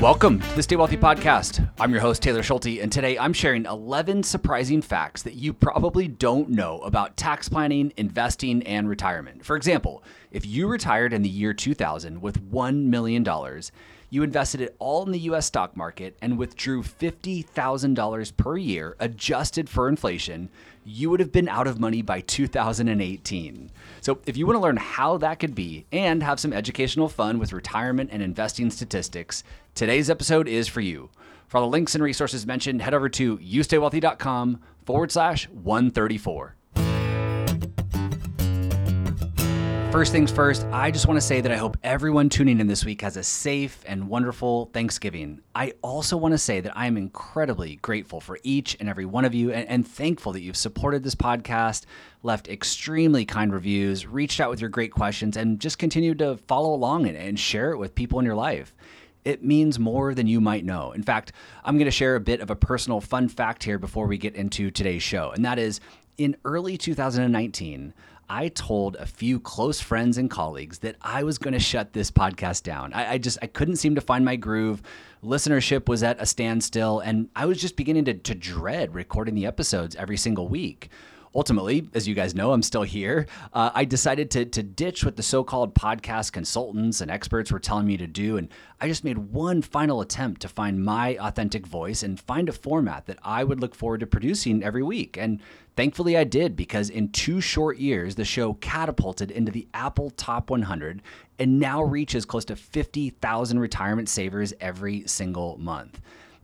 Welcome to the Stay Wealthy Podcast. I'm your host, Taylor Schulte, and today I'm sharing 11 surprising facts that you probably don't know about tax planning, investing, and retirement. For example, if you retired in the year 2000 with $1 million, you invested it all in the US stock market and withdrew $50,000 per year adjusted for inflation, you would have been out of money by 2018. So, if you want to learn how that could be and have some educational fun with retirement and investing statistics, today's episode is for you. For all the links and resources mentioned, head over to youstaywealthy.com forward slash 134. First things first, I just want to say that I hope everyone tuning in this week has a safe and wonderful Thanksgiving. I also want to say that I am incredibly grateful for each and every one of you and, and, thankful that you've supported this podcast, left extremely kind reviews, reached out with your great questions, and just continued to follow along and, and share it with people in your life. It means more than you might know. In fact, I'm going to share a bit of a personal fun fact here before we get into today's show, and that is in early 2019, I told a few close friends and colleagues that I was going to shut this podcast down. I, I, just I couldn't seem to find my groove. Listenership was at a standstill, and I was just beginning to, to dread recording the episodes every single week ultimately, as you guys know, I'm still here. Uh, I decided to, to ditch what the so called podcast consultants and experts were telling me to do. And I just made one final attempt to find my authentic voice and find a format that I would look forward to producing every week. And thankfully, I did because in two short years, the show catapulted into the Apple Top 100 and now reaches close to 50,000 retirement savers every single month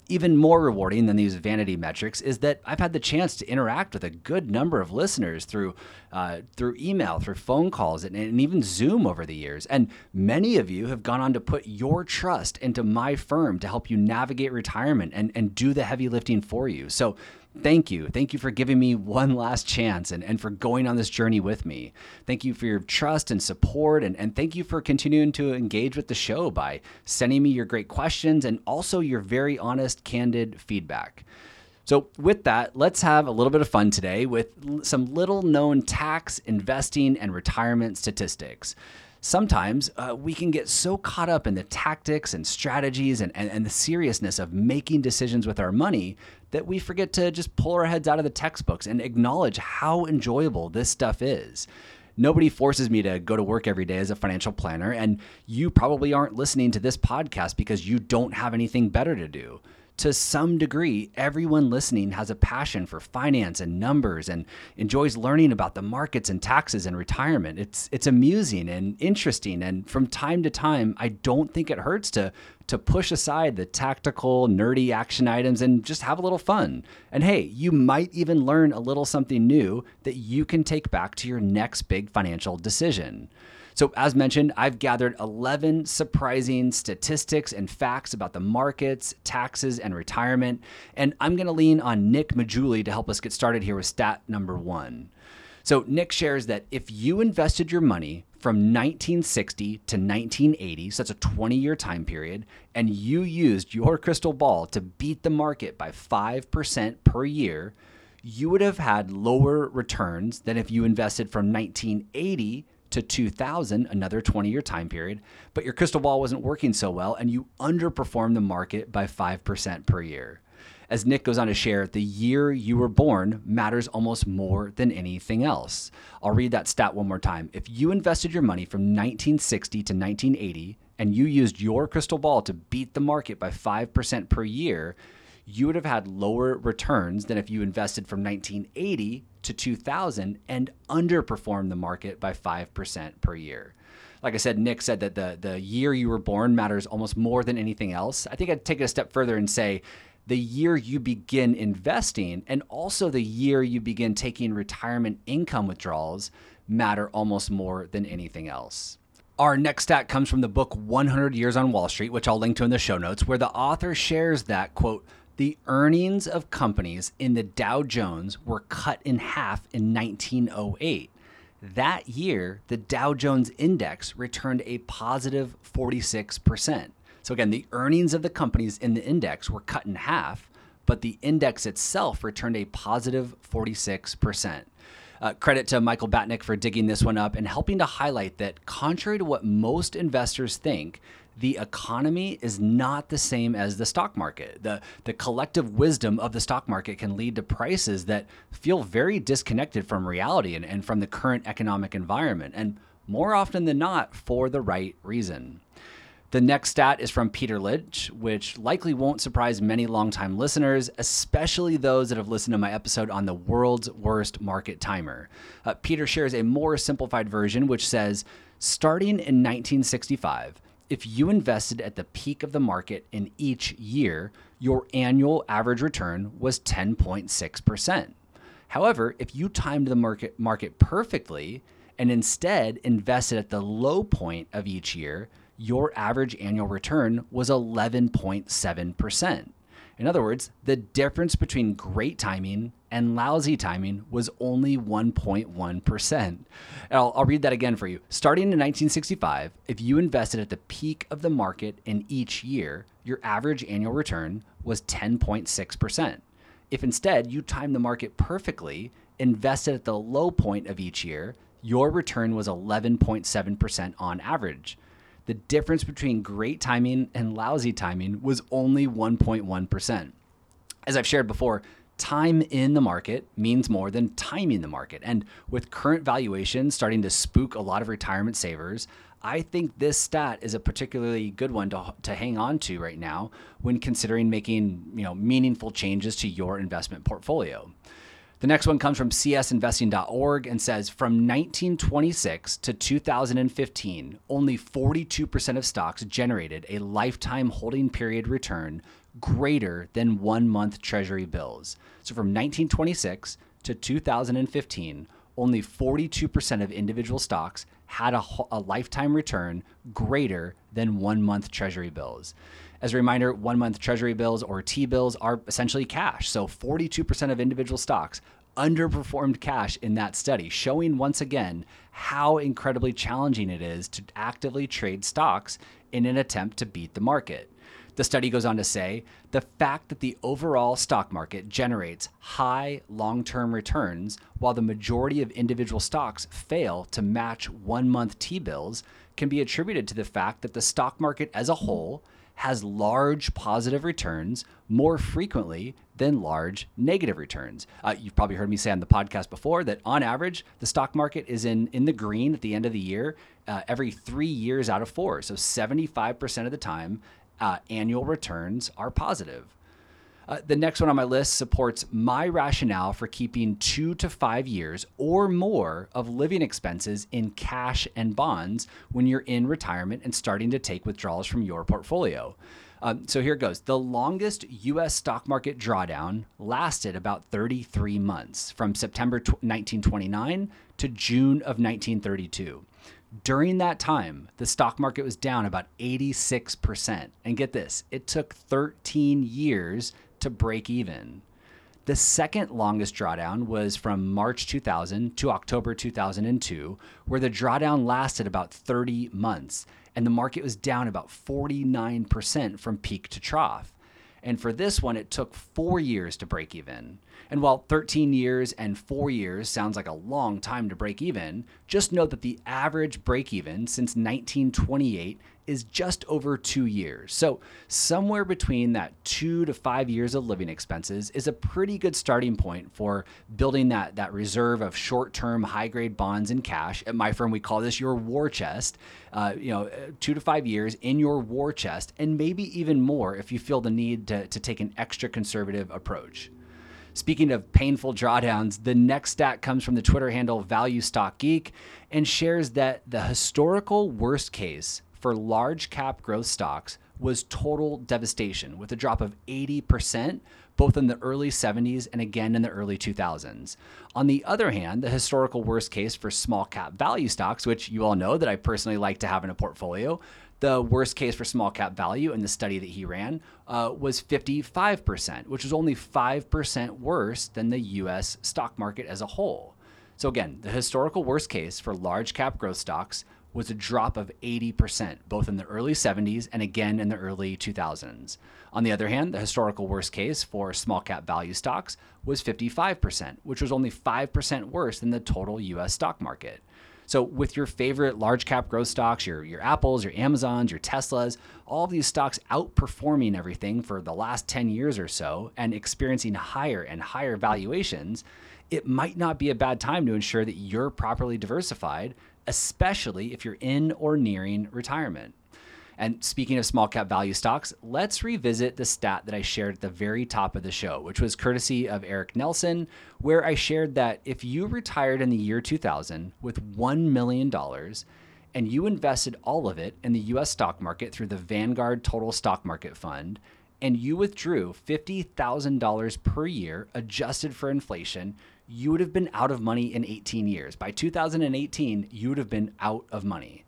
even more rewarding than these vanity metrics is that I've had the chance to interact with a good number of listeners through uh, through email, through phone calls, and, and even Zoom over the years. And many of you have gone on to put your trust into my firm to help you navigate retirement and, and do the heavy lifting for you. So thank you. Thank you for giving me one last chance and, and for going on this journey with me. Thank you for your trust and support. And, and thank you for continuing to engage with the show by sending me your great questions and also your very honest, candid feedback. So, with that, let's have a little bit of fun today with some little known tax, investing, and retirement statistics sometimes uh, we can get so caught up in the tactics and strategies and, and, and, the seriousness of making decisions with our money that we forget to just pull our heads out of the textbooks and acknowledge how enjoyable this stuff is. Nobody forces me to go to work every day as a financial planner, and you probably aren't listening to this podcast because you don't have anything better to do to some degree, everyone listening has a passion for finance and numbers and enjoys learning about the markets and taxes and retirement. It's it's amusing and interesting and from time to time I don't think it hurts to to push aside the tactical nerdy action items and just have a little fun. And hey, you might even learn a little something new that you can take back to your next big financial decision. So, as mentioned, I've gathered 11 surprising statistics and facts about the markets, taxes, and retirement. And I'm going to lean on Nick Maggiulli to help us get started here with stat number one. So, Nick shares that if you invested your money from 1960 to 1980, so that's a 20 year time period, and you used your crystal ball to beat the market by 5% per year, you would have had lower returns than if you invested from 1980 to 2000, another 20 year time period, but your crystal ball wasn't working so well and you underperformed the market by 5% per year. As Nick goes on to share, the year you were born matters almost more than anything else. I'll read that stat one more time. If you invested your money from 1960 to 1980 and you used your crystal ball to beat the market by 5% per year, you would have had lower returns than if you invested from 1980 to 2000 and underperformed the market by 5% per year. Like I said, Nick said that the, the year you were born matters almost more than anything else. I think I'd take it a step further and say the year you begin investing and also the year you begin taking retirement income withdrawals matter almost more than anything else. Our next stat comes from the book 100 Years on Wall Street, which I'll link to in the show notes, where the author shares that, quote, the earnings of companies in the Dow Jones were cut in half in 1908. That year, the Dow Jones index returned a positive 46%. So, again, the earnings of the companies in the index were cut in half, but the index itself returned a positive 46%. Uh, credit to Michael Batnick for digging this one up and helping to highlight that, contrary to what most investors think, the economy is not the same as the stock market. The, the collective wisdom of the stock market can lead to prices that feel very disconnected from reality and, and from the current economic environment, and more often than not, for the right reason. The next stat is from Peter Lynch, which likely won't surprise many longtime listeners, especially those that have listened to my episode on the world's worst market timer. Uh, Peter shares a more simplified version, which says starting in 1965, if you invested at the peak of the market in each year, your annual average return was 10.6%. However, if you timed the market, market perfectly and instead invested at the low point of each year, your average annual return was 11.7%. In other words, the difference between great timing and lousy timing was only 1.1%. I'll, I'll, read that again for you. Starting in 1965, if you invested at the peak of the market in each year, your average annual return was 10.6%. If instead you timed the market perfectly, invested at the low point of each year, your return was 11.7% on average the difference between great timing and lousy timing was only 1.1%. As I've shared before, time in the market means more than timing the market. And with current valuations starting to spook a lot of retirement savers, I think this stat is a particularly good one to, to hang on to right now when considering making you know, meaningful changes to your investment portfolio. The next one comes from csinvesting.org and says from 1926 to 2015, only 42% of stocks generated a lifetime holding period return greater than one month treasury bills. So from 1926 to 2015, only 42% of individual stocks had a, a, lifetime return greater than one month treasury bills. As a reminder, one month treasury bills or T bills are essentially cash. So 42% of individual stocks underperformed cash in that study, showing once again how incredibly challenging it is to actively trade stocks in an attempt to beat the market. The study goes on to say the fact that the overall stock market generates high long term returns while the majority of individual stocks fail to match one month T bills can be attributed to the fact that the stock market as a whole has large positive returns more frequently than large negative returns. Uh, you've probably heard me say on the podcast before that on average, the stock market is in, in the green at the end of the year uh, every three years out of four. So 75% of the time, uh, annual returns are positive. Uh, the next one on my list supports my rationale for keeping two to five years or more of living expenses in cash and bonds when you're in retirement and starting to take withdrawals from your portfolio. Um, so here it goes. The longest US stock market drawdown lasted about 33 months from September 1929 to June of 1932. During that time, the stock market was down about 86%. And get this, it took 13 years to break even. The second longest drawdown was from March 2000 to October 2002, where the drawdown lasted about 30 months and the market was down about 49% from peak to trough. And for this one, it took four years to break even. And while 13 years and four years sounds like a long time to break even, just note that the average break even since 1928 is just over two years. So, somewhere between that two to five years of living expenses is a pretty good starting point for building that, that reserve of short term, high grade bonds and cash. At my firm, we call this your war chest. Uh, you know, two to five years in your war chest, and maybe even more if you feel the need to, to take an extra conservative approach. Speaking of painful drawdowns, the next stat comes from the Twitter handle Value Stock Geek and shares that the historical worst case for large cap growth stocks was total devastation with a drop of 80% both in the early 70s and again in the early 2000s. On the other hand, the historical worst case for small cap value stocks, which you all know that I personally like to have in a portfolio, the worst case for small cap value in the study that he ran uh, was 55%, which was only 5% worse than the US stock market as a whole. So, again, the historical worst case for large cap growth stocks was a drop of 80%, both in the early 70s and again in the early 2000s. On the other hand, the historical worst case for small cap value stocks was 55%, which was only 5% worse than the total US stock market. So, with your favorite large cap growth stocks, your, your Apples, your Amazons, your Teslas, all of these stocks outperforming everything for the last 10 years or so and experiencing higher and higher valuations, it might not be a bad time to ensure that you're properly diversified, especially if you're in or nearing retirement. And speaking of small cap value stocks, let's revisit the stat that I shared at the very top of the show, which was courtesy of Eric Nelson, where I shared that if you retired in the year 2000 with $1 million and you invested all of it in the US stock market through the Vanguard Total Stock Market Fund, and you withdrew $50,000 per year adjusted for inflation, you would have been out of money in 18 years. By 2018, you would have been out of money.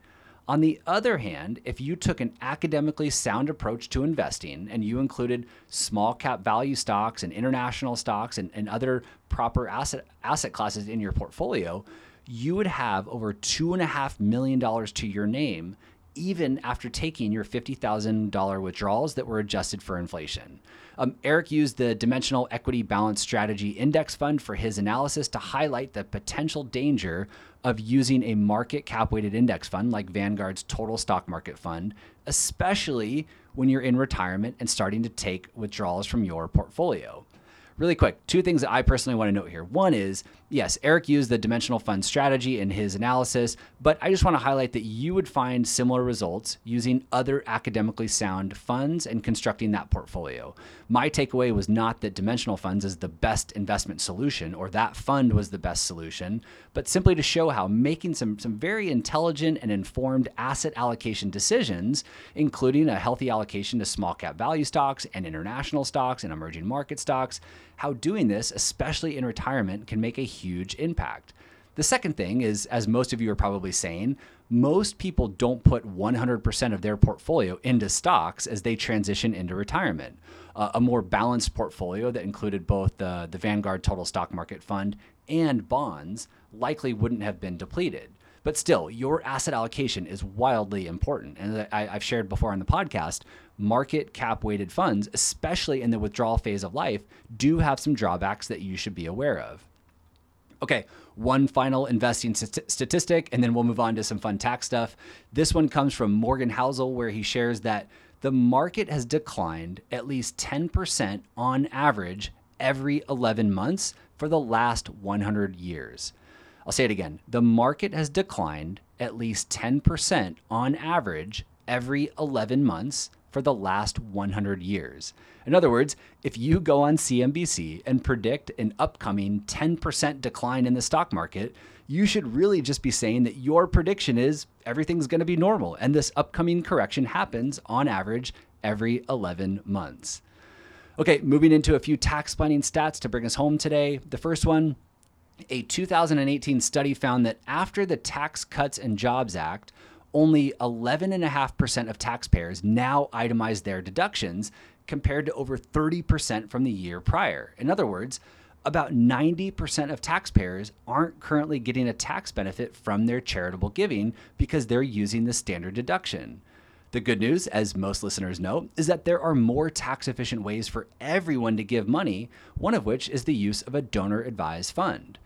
On the other hand, if you took an academically sound approach to investing and you included small cap value stocks and international stocks and, and other proper asset asset classes in your portfolio, you would have over two and a half million dollars to your name even after taking your $50,000 withdrawals that were adjusted for inflation. Um, Eric used the Dimensional Equity Balance Strategy Index Fund for his analysis to highlight the potential danger of using a market cap weighted index fund like Vanguard's Total Stock Market Fund, especially when you're in retirement and starting to take withdrawals from your portfolio. Really quick, two things that I personally want to note here. One is yes, Eric used the dimensional fund strategy in his analysis, but I just want to highlight that you would find similar results using other academically sound funds and constructing that portfolio. My takeaway was not that dimensional funds is the best investment solution or that fund was the best solution, but simply to show how making some, some very intelligent and informed asset allocation decisions, including a healthy allocation to small cap value stocks and international stocks and emerging market stocks, how doing this, especially in retirement, can make a huge impact. The second thing is, as most of you are probably saying, most people don't put 100% of their portfolio into stocks as they transition into retirement. Uh, a more balanced portfolio that included both the, the Vanguard Total Stock Market Fund and bonds likely wouldn't have been depleted. But still, your asset allocation is wildly important. And I, have shared before on the podcast, market cap weighted funds, especially in the withdrawal phase of life, do have some drawbacks that you should be aware of. Okay, one final investing st- statistic, and then we'll move on to some fun tax stuff. This one comes from Morgan Housel, where he shares that the market has declined at least 10% on average every 11 months for the last 100 years. I'll say it again. The market has declined at least 10% on average every 11 months for the last 100 years. In other words, if you go on CNBC and predict an upcoming 10% decline in the stock market, you should really just be saying that your prediction is everything's going to be normal and this upcoming correction happens on average every 11 months. Okay, moving into a few tax planning stats to bring us home today. The first one a 2018 study found that after the Tax Cuts and Jobs Act, only 11.5% of taxpayers now itemize their deductions compared to over 30% from the year prior. In other words, about 90% of taxpayers aren't currently getting a tax benefit from their charitable giving because they're using the standard deduction. The good news, as most listeners know, is that there are more tax efficient ways for everyone to give money, one of which is the use of a donor advised fund.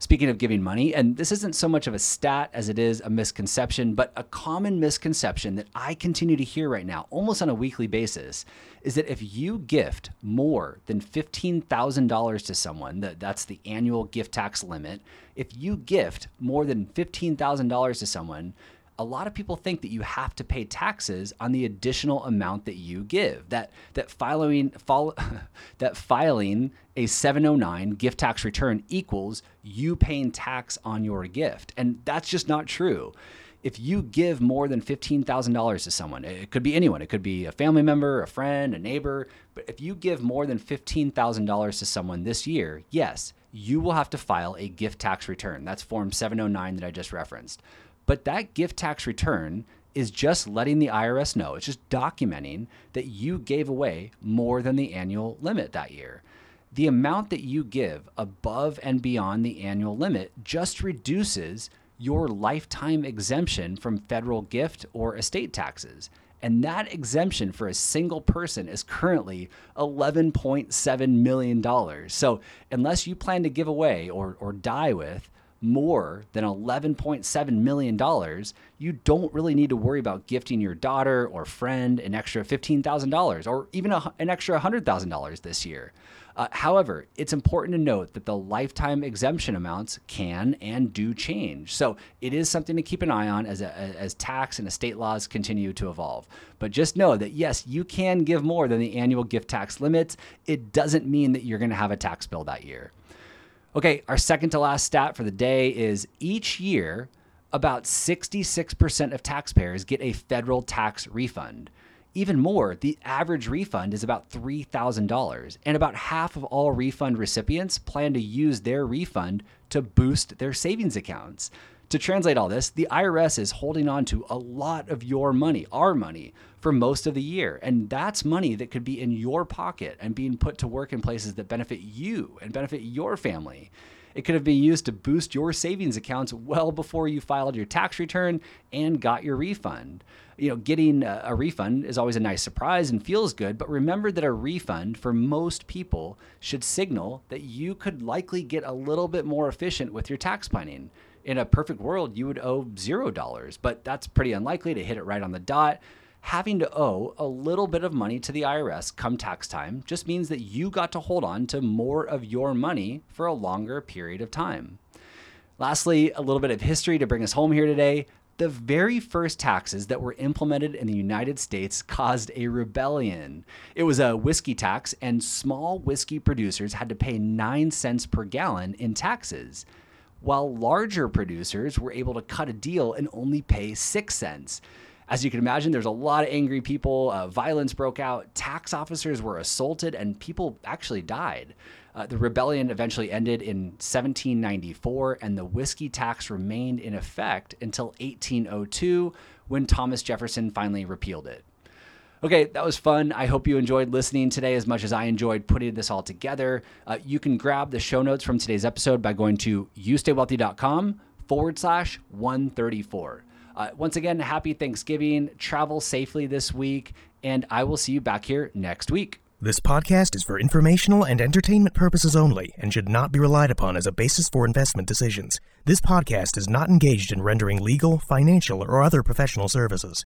Speaking of giving money, and this isn't so much of a stat as it is a misconception, but a common misconception that I continue to hear right now, almost on a weekly basis, is that if you gift more than $15,000 to someone, that, that's the annual gift tax limit, if you gift more than $15,000 to someone, a lot of people think that you have to pay taxes on the additional amount that you give. That that filing that filing a 709 gift tax return equals you paying tax on your gift. And that's just not true. If you give more than $15,000 to someone, it could be anyone, it could be a family member, a friend, a neighbor, but if you give more than $15,000 to someone this year, yes, you will have to file a gift tax return. That's form 709 that I just referenced. But that gift tax return is just letting the IRS know, it's just documenting that you gave away more than the annual limit that year. The amount that you give above and beyond the annual limit just reduces your lifetime exemption from federal gift or estate taxes. And that exemption for a single person is currently $11.7 million. So, unless you plan to give away or, or die with more than $11.7 million, you don't really need to worry about gifting your daughter or friend an extra $15,000 or even a, an extra $100,000 this year. Uh, however, it's important to note that the lifetime exemption amounts can and do change. So it is something to keep an eye on as, a, as tax and estate laws continue to evolve. But just know that yes, you can give more than the annual gift tax limits. It doesn't mean that you're going to have a tax bill that year. Okay, our second to last stat for the day is each year, about 66% of taxpayers get a federal tax refund. Even more, the average refund is about $3,000, and about half of all refund recipients plan to use their refund to boost their savings accounts. To translate all this, the IRS is holding on to a lot of your money, our money, for most of the year. And that's money that could be in your pocket and being put to work in places that benefit you and benefit your family. It could have been used to boost your savings accounts well before you filed your tax return and got your refund. You know, getting a, refund is always a nice surprise and feels good, but remember that a refund for most people should signal that you could likely get a little bit more efficient with your tax planning. In a perfect world, you would owe zero dollars, but that's pretty unlikely to hit it right on the dot having to owe a little bit of money to the IRS come tax time just means that you got to hold on to more of your money for a longer period of time. Lastly, a little bit of history to bring us home here today. The very first taxes that were implemented in the United States caused a rebellion. It was a whiskey tax, and small whiskey producers had to pay 9 cents per gallon in taxes, while larger producers were able to cut a deal and only pay 6 cents. As you can imagine, there's a lot of angry people. Uh, violence broke out. Tax officers were assaulted, and people actually died. Uh, the rebellion eventually ended in 1794, and the whiskey tax remained in effect until 1802 when Thomas Jefferson finally repealed it. Okay, that was fun. I hope you enjoyed listening today as much as I enjoyed putting this all together. Uh, you can grab the show notes from today's episode by going to youstaywealthy.com forward slash 134. Uh, once again, happy Thanksgiving. Travel safely this week, and I will see you back here next week. This podcast is for informational and entertainment purposes only and should not be relied upon as a basis for investment decisions. This podcast is not engaged in rendering legal, financial, or other professional services.